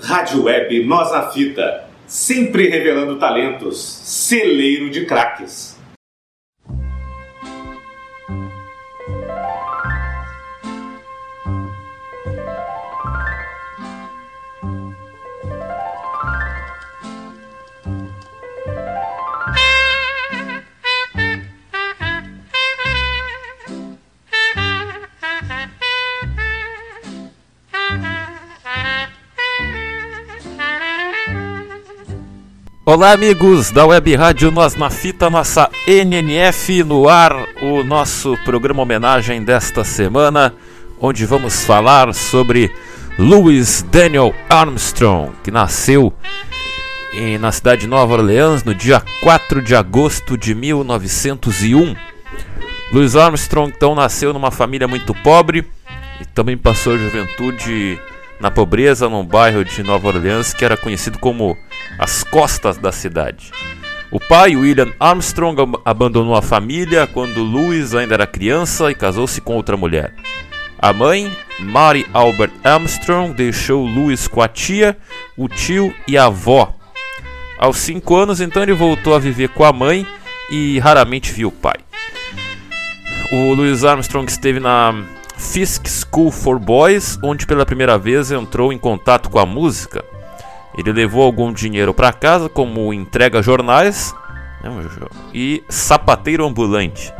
Rádio Web Nós na Fita, sempre revelando talentos, celeiro de craques. Olá, amigos da Web Rádio Nós na Fita, nossa NNF no ar, o nosso programa homenagem desta semana, onde vamos falar sobre Louis Daniel Armstrong, que nasceu em, na cidade de Nova Orleans no dia 4 de agosto de 1901. Louis Armstrong então nasceu numa família muito pobre e também passou a juventude na pobreza num bairro de Nova Orleans que era conhecido como as costas da cidade. O pai, William Armstrong, abandonou a família quando Louis ainda era criança e casou-se com outra mulher. A mãe, Mary Albert Armstrong, deixou Louis com a tia, o tio e a avó. Aos cinco anos, então, ele voltou a viver com a mãe e raramente viu o pai. O Louis Armstrong esteve na Fisk School for Boys, onde pela primeira vez entrou em contato com a música. Ele levou algum dinheiro para casa, como entrega jornais né, e sapateiro ambulante.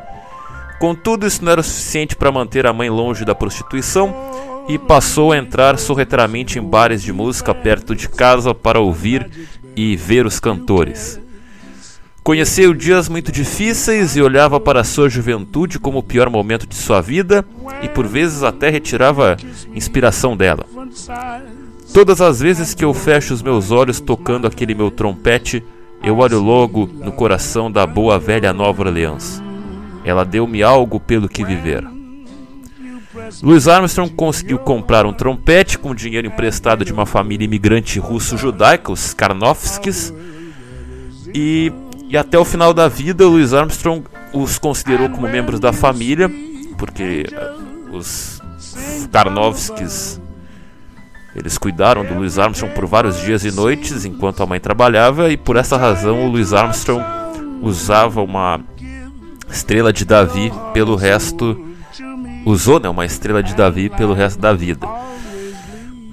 Contudo, isso não era suficiente para manter a mãe longe da prostituição e passou a entrar sorrateiramente em bares de música perto de casa para ouvir e ver os cantores. Conheceu dias muito difíceis e olhava para sua juventude como o pior momento de sua vida e por vezes até retirava inspiração dela. Todas as vezes que eu fecho os meus olhos tocando aquele meu trompete, eu olho logo no coração da boa velha Nova Orleans. Ela deu-me algo pelo que viver. Louis Armstrong conseguiu comprar um trompete com dinheiro emprestado de uma família imigrante russo-judaica, os Karnofskis, e e até o final da vida, Louis Armstrong os considerou como membros da família, porque eh, os Karnovskis eles cuidaram do Louis Armstrong por vários dias e noites enquanto a mãe trabalhava, e por essa razão o Louis Armstrong usava uma estrela de Davi pelo resto usou né, uma estrela de Davi pelo resto da vida.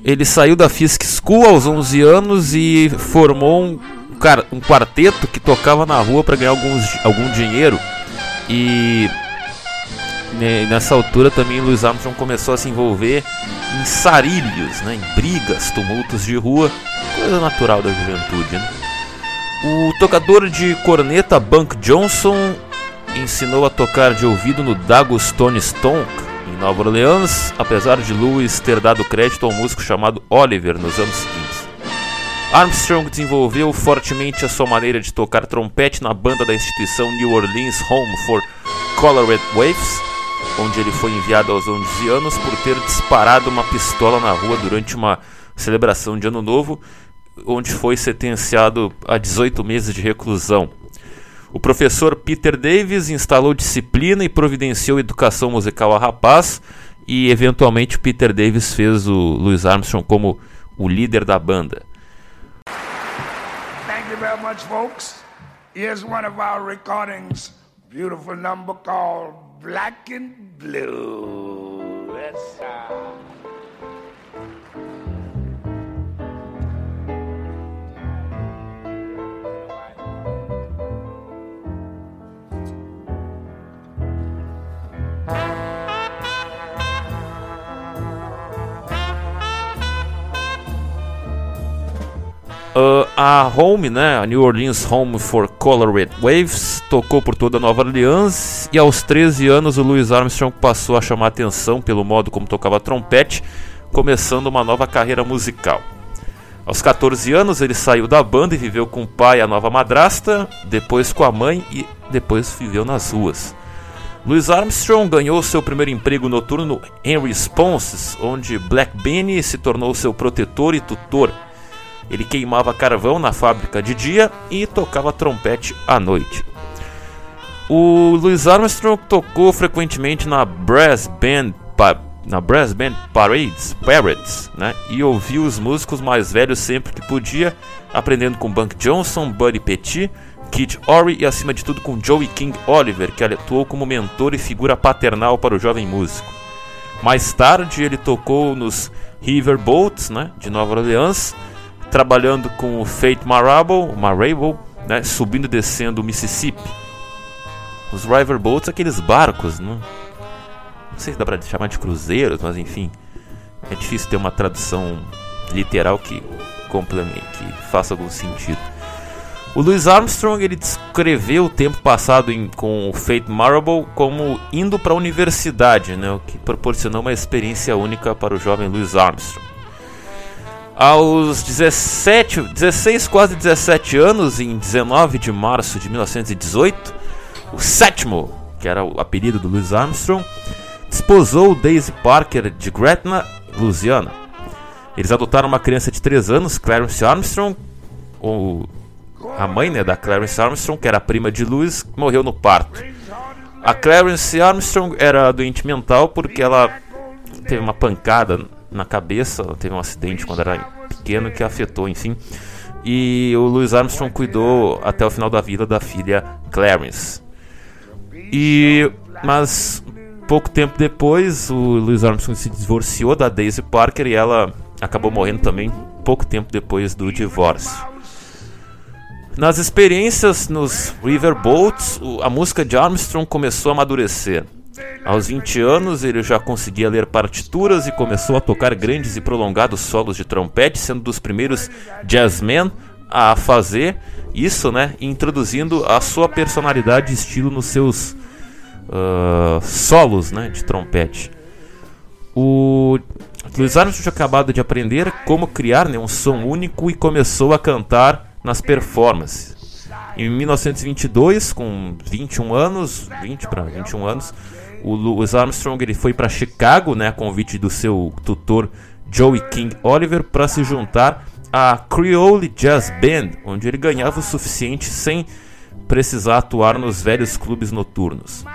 Ele saiu da Fisk School aos 11 anos e formou um um quarteto que tocava na rua para ganhar alguns, algum dinheiro. E nessa altura também Louis Armstrong começou a se envolver em sarilhos, né, em brigas, tumultos de rua, coisa natural da juventude. Né? O tocador de corneta Bunk Johnson ensinou a tocar de ouvido no Dagostone Stonk, em Nova Orleans, apesar de Louis ter dado crédito ao músico chamado Oliver nos anos seguintes. Armstrong desenvolveu fortemente a sua maneira de tocar trompete na banda da instituição New Orleans Home for Colored Waves, onde ele foi enviado aos 11 anos por ter disparado uma pistola na rua durante uma celebração de Ano Novo, onde foi sentenciado a 18 meses de reclusão. O professor Peter Davis instalou disciplina e providenciou educação musical a rapaz, e eventualmente Peter Davis fez o Louis Armstrong como o líder da banda. Much, folks. Here's one of our recordings. Beautiful number called Black and Blue. That's uh... Uh, a Home, né, a New Orleans Home for Colored Waves, tocou por toda Nova Orleans e aos 13 anos o Louis Armstrong passou a chamar atenção pelo modo como tocava trompete, começando uma nova carreira musical. Aos 14 anos ele saiu da banda e viveu com o pai e a nova madrasta, depois com a mãe e depois viveu nas ruas. Louis Armstrong ganhou seu primeiro emprego noturno no Henry Sponses, onde Black Benny se tornou seu protetor e tutor. Ele queimava carvão na fábrica de dia e tocava trompete à noite. O Louis Armstrong tocou frequentemente na Brass Band na Brass Band Parades, Parades, né? E ouvia os músicos mais velhos sempre que podia, aprendendo com Bunk Johnson, Buddy Petit, Kid Ory e acima de tudo com Joey King Oliver, que atuou como mentor e figura paternal para o jovem músico. Mais tarde ele tocou nos Riverboats, né, de Nova Orleans, trabalhando com o Fate Marable, Marable, né, subindo e descendo o Mississippi. Os Riverboats, aqueles barcos, né? não sei se dá para chamar de cruzeiros, mas enfim, é difícil ter uma tradução literal que complemente, que faça algum sentido. O Louis Armstrong ele descreveu o tempo passado em, com o Fate Marable como indo para a universidade, né, o que proporcionou uma experiência única para o jovem Louis Armstrong. Aos 17, 16, quase 17 anos, em 19 de março de 1918, o sétimo, que era o apelido do Louis Armstrong, desposou Daisy Parker de Gretna, Louisiana. Eles adotaram uma criança de 3 anos, Clarence Armstrong, ou a mãe né, da Clarence Armstrong, que era prima de Louis, morreu no parto. A Clarence Armstrong era doente mental porque ela teve uma pancada na cabeça, teve um acidente quando era pequeno que afetou, enfim. E o Louis Armstrong cuidou até o final da vida da filha Clarence. E mas pouco tempo depois, o Louis Armstrong se divorciou da Daisy Parker e ela acabou morrendo também pouco tempo depois do divórcio. Nas experiências nos Riverboats, a música de Armstrong começou a amadurecer. Aos 20 anos, ele já conseguia ler partituras e começou a tocar grandes e prolongados solos de trompete, sendo dos primeiros jazzmen a fazer isso, né, introduzindo a sua personalidade e estilo nos seus uh, solos, né, de trompete. O Louis Armstrong tinha acabado de aprender como criar né, um som único e começou a cantar nas performances. Em 1922, com 21 anos, 20 para 21 anos, o Louis Armstrong ele foi para Chicago, né, a convite do seu tutor Joey King Oliver, para se juntar à Creole Jazz Band, onde ele ganhava o suficiente sem precisar atuar nos velhos clubes noturnos.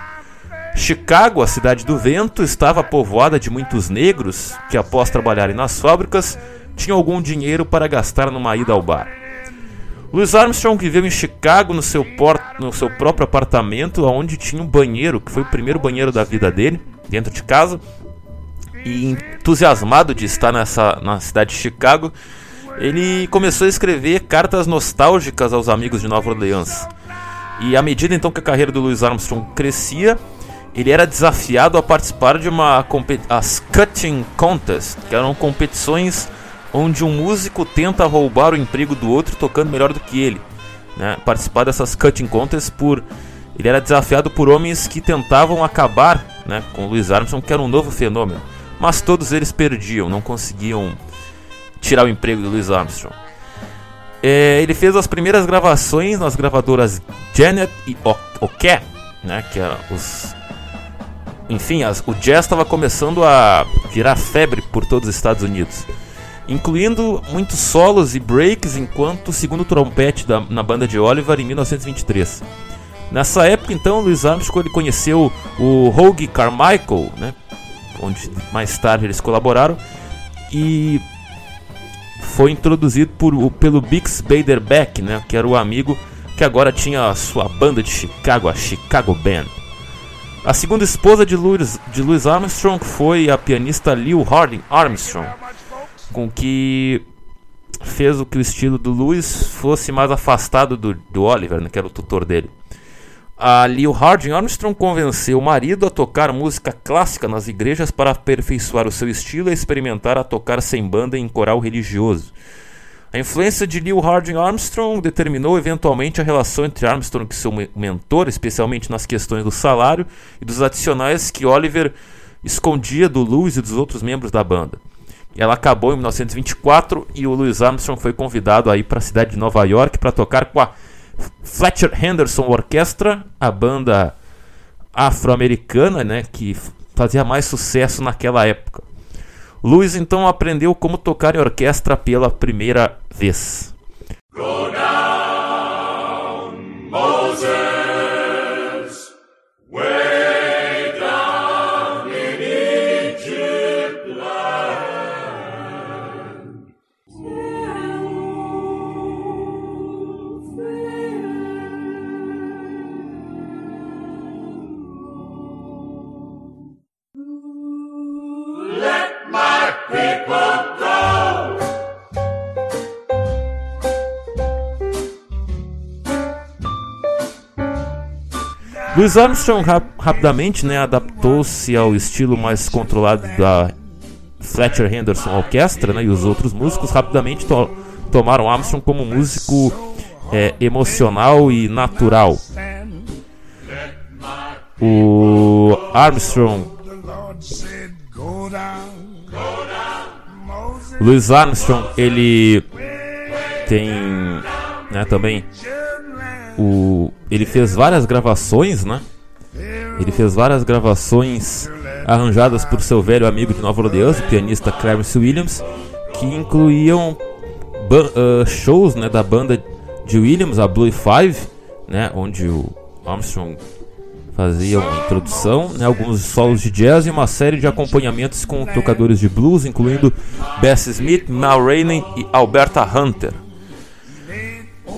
Chicago, a cidade do vento, estava povoada de muitos negros que, após trabalharem nas fábricas, tinham algum dinheiro para gastar numa ida ao bar. Louis Armstrong viveu em Chicago no seu, no seu próprio apartamento, onde tinha um banheiro, que foi o primeiro banheiro da vida dele, dentro de casa. E entusiasmado de estar nessa, na cidade de Chicago, ele começou a escrever cartas nostálgicas aos amigos de Nova Orleans. E à medida então que a carreira do Louis Armstrong crescia, ele era desafiado a participar de uma as Cutting Contest, que eram competições onde um músico tenta roubar o emprego do outro tocando melhor do que ele. Né? Participar dessas cutting contests por. Ele era desafiado por homens que tentavam acabar né, com Louis Armstrong, que era um novo fenômeno. Mas todos eles perdiam, não conseguiam tirar o emprego do Louis Armstrong. É, ele fez as primeiras gravações nas gravadoras Janet e Oké, né, que eram os enfim, as, o jazz estava começando a virar febre por todos os Estados Unidos incluindo muitos solos e breaks enquanto segundo trompete da, na banda de Oliver em 1923. Nessa época, então, Louis Armstrong ele conheceu o Hoagie Carmichael, né, onde mais tarde eles colaboraram, e foi introduzido por, pelo Bix Baderbeck, né, que era o amigo que agora tinha a sua banda de Chicago, a Chicago Band. A segunda esposa de Louis, de Louis Armstrong foi a pianista Lil Harding Armstrong, com que fez o que o estilo do Lewis fosse mais afastado do, do Oliver, né, que era o tutor dele. Ali o Harding Armstrong convenceu o marido a tocar música clássica nas igrejas para aperfeiçoar o seu estilo e experimentar a tocar sem banda em coral religioso. A influência de Neil Harding Armstrong determinou eventualmente a relação entre Armstrong e seu mentor, especialmente nas questões do salário e dos adicionais que Oliver escondia do Lewis e dos outros membros da banda. Ela acabou em 1924 e o Louis Armstrong foi convidado a ir para a cidade de Nova York para tocar com a Fletcher Henderson Orchestra, a banda afro-americana, né, que fazia mais sucesso naquela época. Louis então aprendeu como tocar em orquestra pela primeira vez. Go down, Moses. Louis Armstrong rap rapidamente né, adaptou-se ao estilo mais controlado da Fletcher Henderson Orchestra né, e os outros músicos rapidamente to tomaram Armstrong como músico é, emocional e natural. O Armstrong Louis Armstrong ele tem né, também o ele fez várias gravações, né? Ele fez várias gravações arranjadas por seu velho amigo de Nova Orleans, o pianista Clarence Williams, que incluíam uh, shows né, da banda de Williams, a Blue Five, né, onde o Armstrong fazia uma introdução, né, alguns solos de jazz e uma série de acompanhamentos com tocadores de blues, incluindo Bessie Smith, Mal Rainey e Alberta Hunter.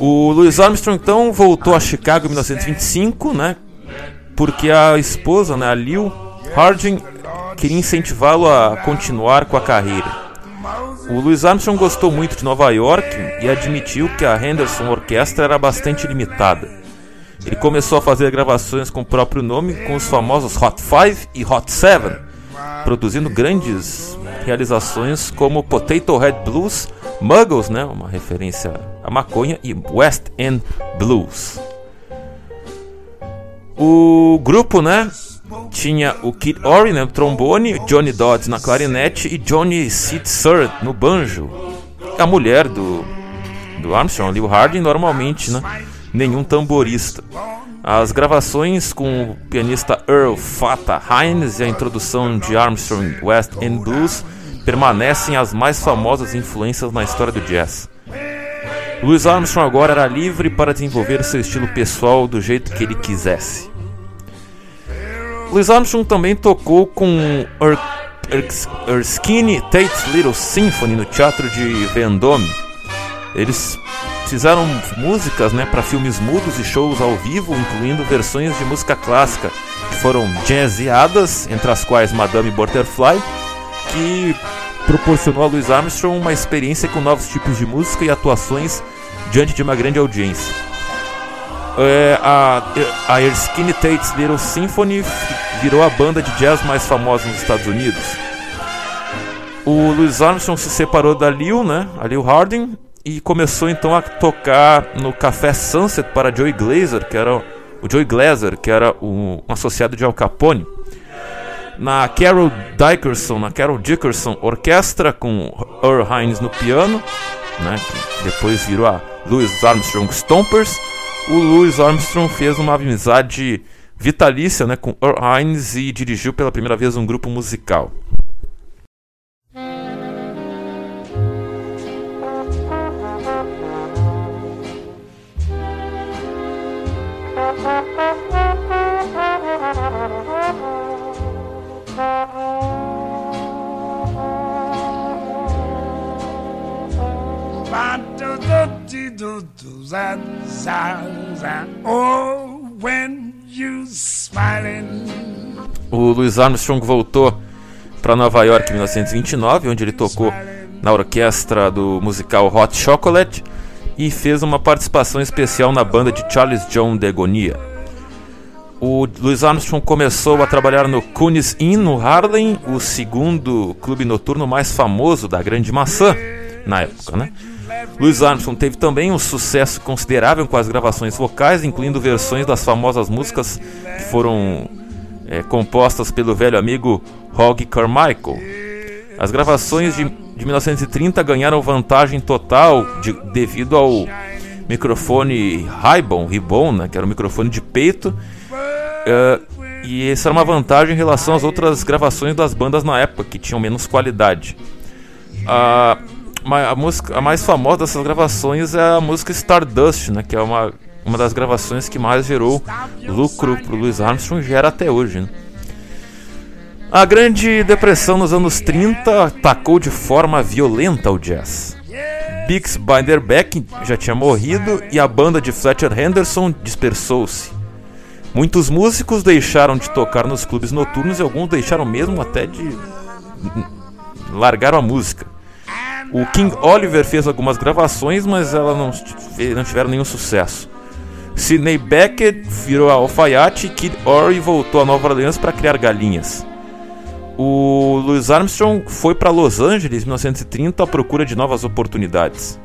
O Louis Armstrong então voltou a Chicago em 1925, né? Porque a esposa, né, a Lil Harding, queria incentivá-lo a continuar com a carreira. O Louis Armstrong gostou muito de Nova York e admitiu que a Henderson Orquestra era bastante limitada. Ele começou a fazer gravações com o próprio nome com os famosos Hot Five e Hot Seven, produzindo grandes realizações como Potato Head Blues, Muggles, né, uma referência à maconha, e West End Blues. O grupo, né, tinha o Kid Ory no trombone, Johnny Dodds na clarinete e Johnny Surd no banjo. A mulher do, do Armstrong, Lil Harding, normalmente, né, nenhum tamborista. As gravações com o pianista Earl Fata Hines e a introdução de Armstrong West End Blues permanecem as mais famosas influências na história do jazz. Louis Armstrong agora era livre para desenvolver seu estilo pessoal do jeito que ele quisesse. Louis Armstrong também tocou com Erskine Tate's Little Symphony no Teatro de Vendôme. Eles fizeram músicas né, para filmes mudos e shows ao vivo, incluindo versões de música clássica, que foram jazzeadas, entre as quais Madame Butterfly, que proporcionou a Louis Armstrong uma experiência com novos tipos de música e atuações diante de uma grande audiência. É, a, a Erskine Tate's Little Symphony virou a banda de jazz mais famosa nos Estados Unidos. O Louis Armstrong se separou da Lil, né, a Lil Harding, e começou então a tocar no Café Sunset para Joey Glazer, que era o Joey Glazer, que era um associado de Al Capone na Carol Dickerson, na Carol Dickerson Orquestra com Earl Hines no piano, né, que depois virou a Louis Armstrong Stompers. O Louis Armstrong fez uma amizade vitalícia né, com Earl Hines e dirigiu pela primeira vez um grupo musical. O Louis Armstrong voltou para Nova York em 1929, onde ele tocou na orquestra do musical Hot Chocolate e fez uma participação especial na banda de Charles John de Agonia. O Louis Armstrong começou a trabalhar no Cooney's Inn, no Harlem, o segundo clube noturno mais famoso da Grande Maçã na época, né? Louis Armstrong teve também um sucesso considerável com as gravações vocais, incluindo versões das famosas músicas que foram é, compostas pelo velho amigo Hogg Carmichael. As gravações de, de 1930 ganharam vantagem total de, devido ao microfone Ribon, Ribon né, que era um microfone de peito, uh, e essa era uma vantagem em relação às outras gravações das bandas na época, que tinham menos qualidade. Uh, a música a mais famosa dessas gravações é a música Stardust, né, que é uma, uma das gravações que mais gerou lucro para Louis Armstrong gera até hoje. Né? A Grande Depressão nos anos 30 atacou de forma violenta o jazz. Bix Binderbeck já tinha morrido e a banda de Fletcher Henderson dispersou-se. Muitos músicos deixaram de tocar nos clubes noturnos e alguns deixaram mesmo até de largaram a música. O King Oliver fez algumas gravações, mas elas não, não tiveram nenhum sucesso. Sidney Beckett virou alfaiate e Kid Ory voltou a Nova Orleans para criar galinhas. O Louis Armstrong foi para Los Angeles em 1930 à procura de novas oportunidades.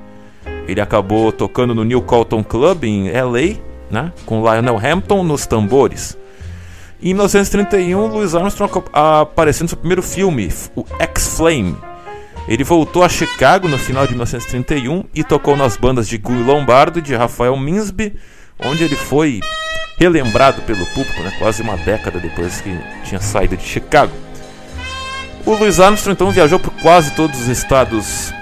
Ele acabou tocando no New Colton Club em LA, né, com Lionel Hampton nos tambores. Em 1931, Louis Armstrong apareceu no seu primeiro filme, o X-Flame. Ele voltou a Chicago no final de 1931 e tocou nas bandas de Guy Lombardo e de Rafael Minsby, onde ele foi relembrado pelo público, né, quase uma década depois que tinha saído de Chicago. O Louis Armstrong então viajou por quase todos os estados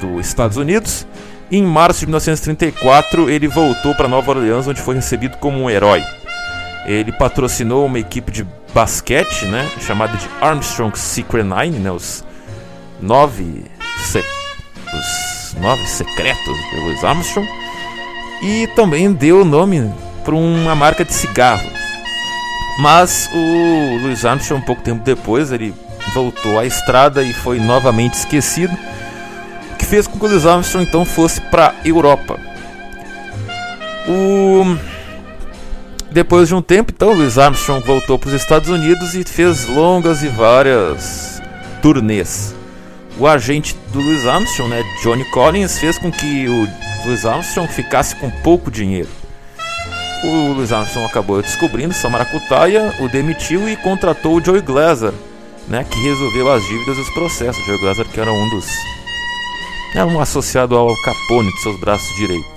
dos Estados Unidos. E em março de 1934 ele voltou para Nova Orleans, onde foi recebido como um herói. Ele patrocinou uma equipe de basquete, né, chamada de Armstrong Secret Nine, né, os nove, se os nove secretos de Louis Armstrong, e também deu o nome para uma marca de cigarro. Mas o Louis Armstrong, um pouco tempo depois, ele voltou à estrada e foi novamente esquecido, o que fez com que o Louis Armstrong então fosse para a Europa. O... Depois de um tempo, então, Louis Armstrong voltou para os Estados Unidos e fez longas e várias turnês. O agente do Louis Armstrong, né, Johnny Collins, fez com que o Louis Armstrong ficasse com pouco dinheiro. O Louis Armstrong acabou descobrindo sua maracutaia, o demitiu e contratou o Joey Glazer, né, que resolveu as dívidas e os processos. Joe Glazer, que era um dos. Era um associado ao Capone de seus braços direitos.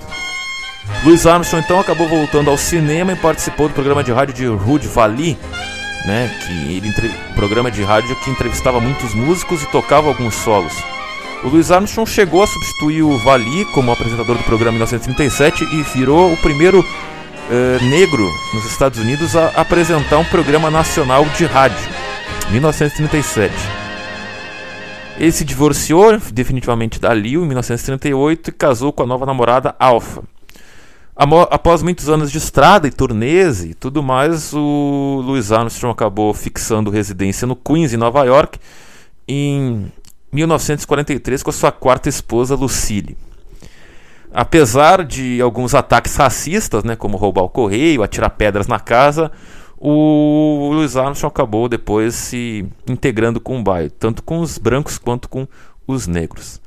Louis Armstrong então acabou voltando ao cinema e participou do programa de rádio de Rudy Vallee, né, que ele entre... programa de rádio que entrevistava muitos músicos e tocava alguns solos. O Louis Armstrong chegou a substituir o Vallee como apresentador do programa em 1937 e virou o primeiro uh, negro nos Estados Unidos a apresentar um programa nacional de rádio. 1937. Ele se divorciou definitivamente da Lil em 1938 e casou com a nova namorada Alpha. Após muitos anos de estrada e turnês e tudo mais, o Louis Armstrong acabou fixando residência no Queens, em Nova York, em 1943 com a sua quarta esposa, Lucille. Apesar de alguns ataques racistas, né, como roubar o correio, atirar pedras na casa, o Louis Armstrong acabou depois se integrando com o bairro, tanto com os brancos quanto com os negros.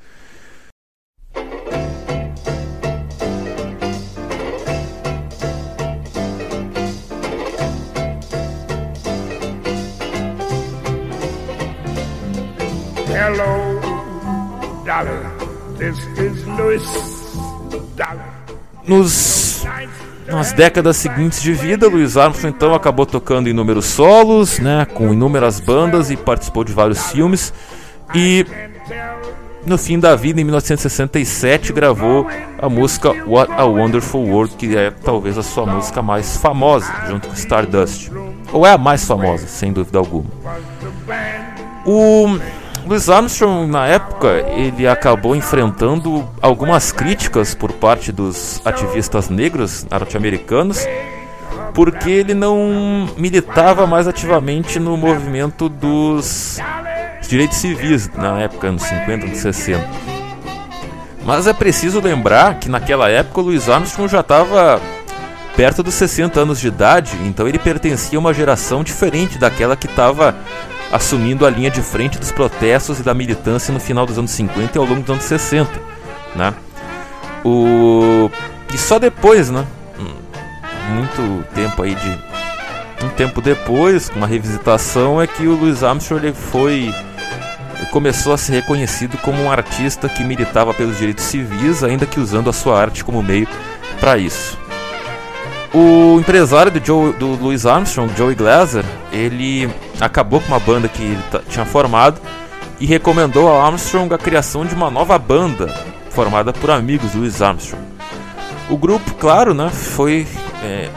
Hello, darling. This is Louis, darling. Nos nas décadas seguintes de vida, Louis Armstrong então acabou tocando inúmeros solos, né, com inúmeras bandas e participou de vários filmes. E no fim da vida, em 1967, gravou a música What a Wonderful World, que é talvez a sua música mais famosa, junto com Stardust. Ou é a mais famosa, sem dúvida alguma. O Louis Armstrong, na época, ele acabou enfrentando algumas críticas por parte dos ativistas negros norte-americanos, porque ele não militava mais ativamente no movimento dos direitos civis na época, nos 50, nos 60. Mas é preciso lembrar que naquela época o Louis Armstrong já estava perto dos 60 anos de idade, então ele pertencia a uma geração diferente daquela que estava assumindo a linha de frente dos protestos e da militância no final dos anos 50 e ao longo dos anos 60, né? O e só depois, né? Muito tempo aí de um tempo depois, com uma revisitação, é que o Louis Armstrong ele foi começou a ser reconhecido como um artista que militava pelos direitos civis, ainda que usando a sua arte como meio para isso. O empresário do, Joe, do Louis Armstrong, Joey Glazer, ele acabou com uma banda que ele tinha formado e recomendou ao Armstrong a criação de uma nova banda formada por amigos do Louis Armstrong. O grupo, claro, né, foi é,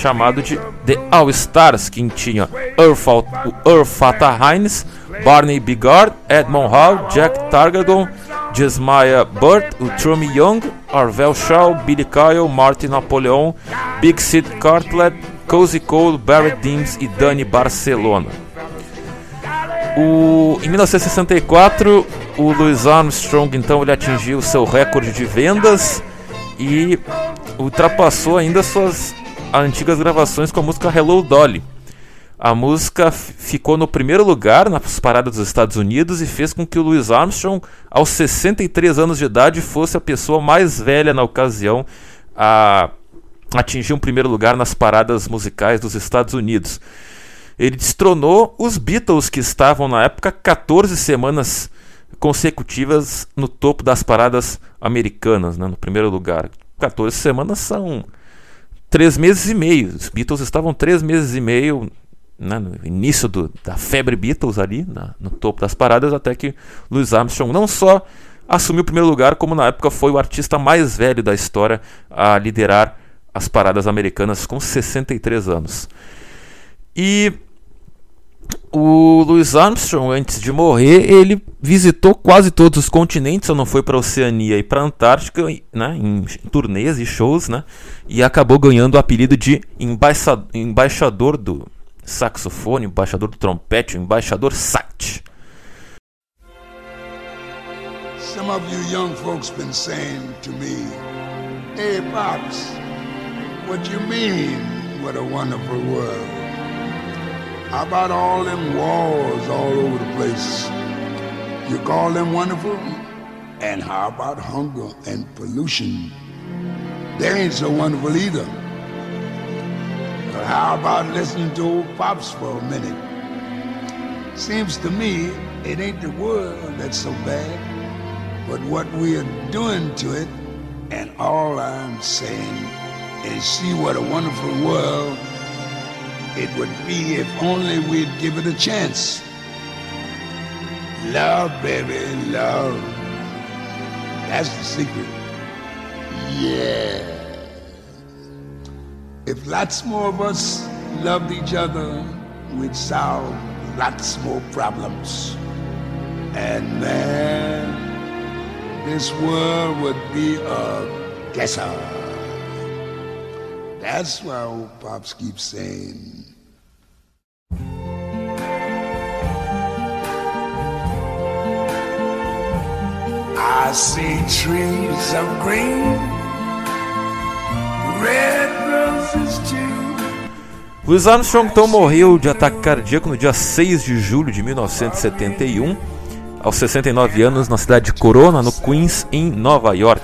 chamado de The All Stars, que tinha Earl Fatah Hines, Barney Bigard, Edmond Hall, Jack Targadon, Jesmiah Burt, o Trumy Young, Arvel Shaw, Billy Kyle, Martin Napoleon, Big Sid Cartlet, Cozy Cole, Barrett Deems e Danny Barcelona. O, em 1964, o Louis Armstrong então ele atingiu seu recorde de vendas e ultrapassou ainda suas antigas gravações com a música Hello Dolly. A música ficou no primeiro lugar nas paradas dos Estados Unidos e fez com que o Louis Armstrong, aos 63 anos de idade, fosse a pessoa mais velha na ocasião a atingir um primeiro lugar nas paradas musicais dos Estados Unidos. Ele destronou os Beatles, que estavam na época 14 semanas consecutivas no topo das paradas americanas, né, no primeiro lugar. 14 semanas são três meses e meio. Os Beatles estavam três meses e meio né, no início do, da febre Beatles ali, na, no topo das paradas, até que Louis Armstrong não só assumiu o primeiro lugar, como na época foi o artista mais velho da história a liderar as paradas americanas com 63 anos. E o Louis Armstrong, antes de morrer, ele visitou quase todos os continentes, só não foi para a Oceania e para a Antártica, né, em turnês e shows, né, e acabou ganhando o apelido de embaixador do saxofone, embaixador do trompete, embaixador Sax. Some of you young folks been saying to me, "Hey pops, what you mean? What a wonderful world." How about all them wars all over the place? You call them wonderful? And how about hunger and pollution? They ain't so wonderful either. How about listening to old Pops for a minute? Seems to me it ain't the world that's so bad, but what we are doing to it. And all I'm saying is see what a wonderful world it would be if only we'd give it a chance. Love, baby, love. That's the secret. If lots more of us loved each other, we'd solve lots more problems. And man, this world would be a guesser. That's why old Pops keeps saying, I see trees of green, red. Louis Armstrong então morreu de ataque cardíaco no dia 6 de julho de 1971, aos 69 anos, na cidade de Corona, no Queens, em Nova York.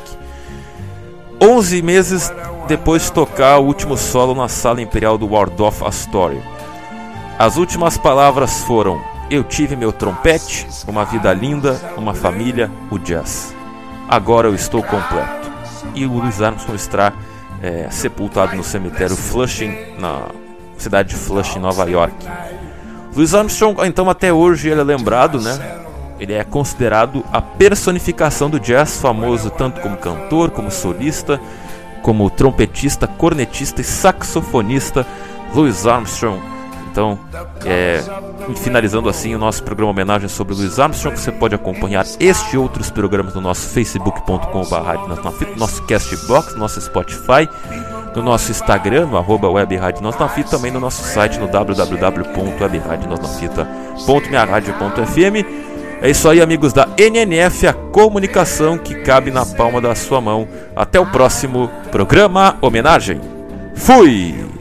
11 meses depois de tocar o último solo na sala imperial do Waldorf Astoria. As últimas palavras foram: Eu tive meu trompete, uma vida linda, uma família, o jazz. Agora eu estou completo. E o Louis Armstrong está é, sepultado no cemitério Flushing, na cidade de Flushing, Nova York. Louis Armstrong, então até hoje ele é lembrado, né? Ele é considerado a personificação do jazz, famoso tanto como cantor, como solista, como trompetista, cornetista e saxofonista. Louis Armstrong. Então, é, finalizando assim o nosso programa homenagem sobre Louis Armstrong, você pode acompanhar este e outros programas no nosso facebook.com.br, nosso castbox, no nosso Spotify, no nosso Instagram, no arroba webradiosnafita, também no nosso site no www.webradiosnafita.minharadio.fm. É isso aí, amigos da NNF, a comunicação que cabe na palma da sua mão. Até o próximo programa homenagem. Fui!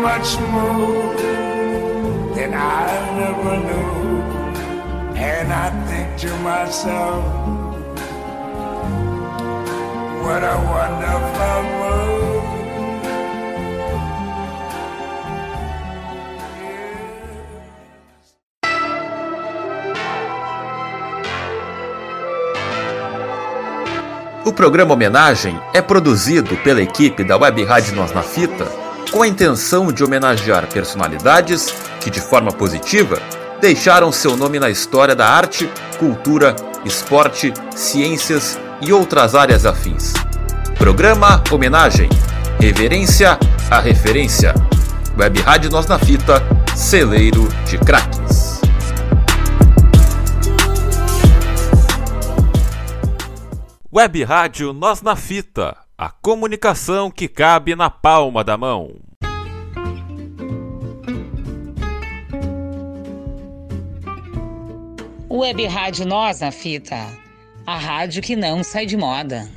Much more than I ever knew. And I think to myself, what a wonderful world. O programa Homenagem é produzido pela equipe da Web Rádio Nós na Fita com a intenção de homenagear personalidades que, de forma positiva, deixaram seu nome na história da arte, cultura, esporte, ciências e outras áreas afins. Programa Homenagem. Reverência à referência. Web Rádio Nós na Fita, celeiro de craques. Web Rádio Nós na Fita, a comunicação que cabe na palma da mão. Web Rádio Nós na Fita. A rádio que não sai de moda.